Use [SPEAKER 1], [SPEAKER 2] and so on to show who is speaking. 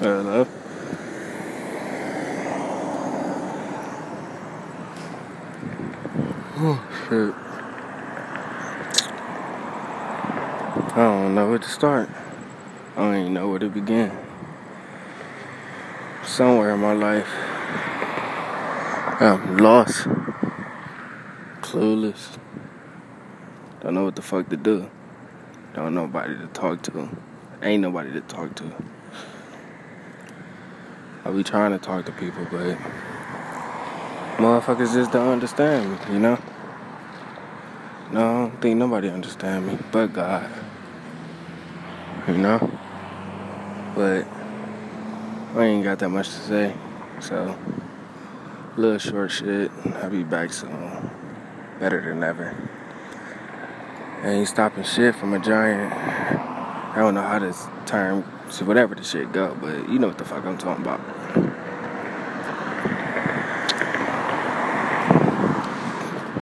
[SPEAKER 1] Hello. Oh shit. I don't know where to start. I don't even know where to begin. Somewhere in my life, I'm lost, clueless, don't know what the fuck to do, don't nobody to talk to, ain't nobody to talk to. I be trying to talk to people, but motherfuckers just don't understand me, you know? No, I don't think nobody understand me but God. You know? But I ain't got that much to say. So little short shit. I'll be back soon. Better than ever. ain't stopping shit from a giant. I don't know how this term, whatever the shit go, but you know what the fuck I'm talking about.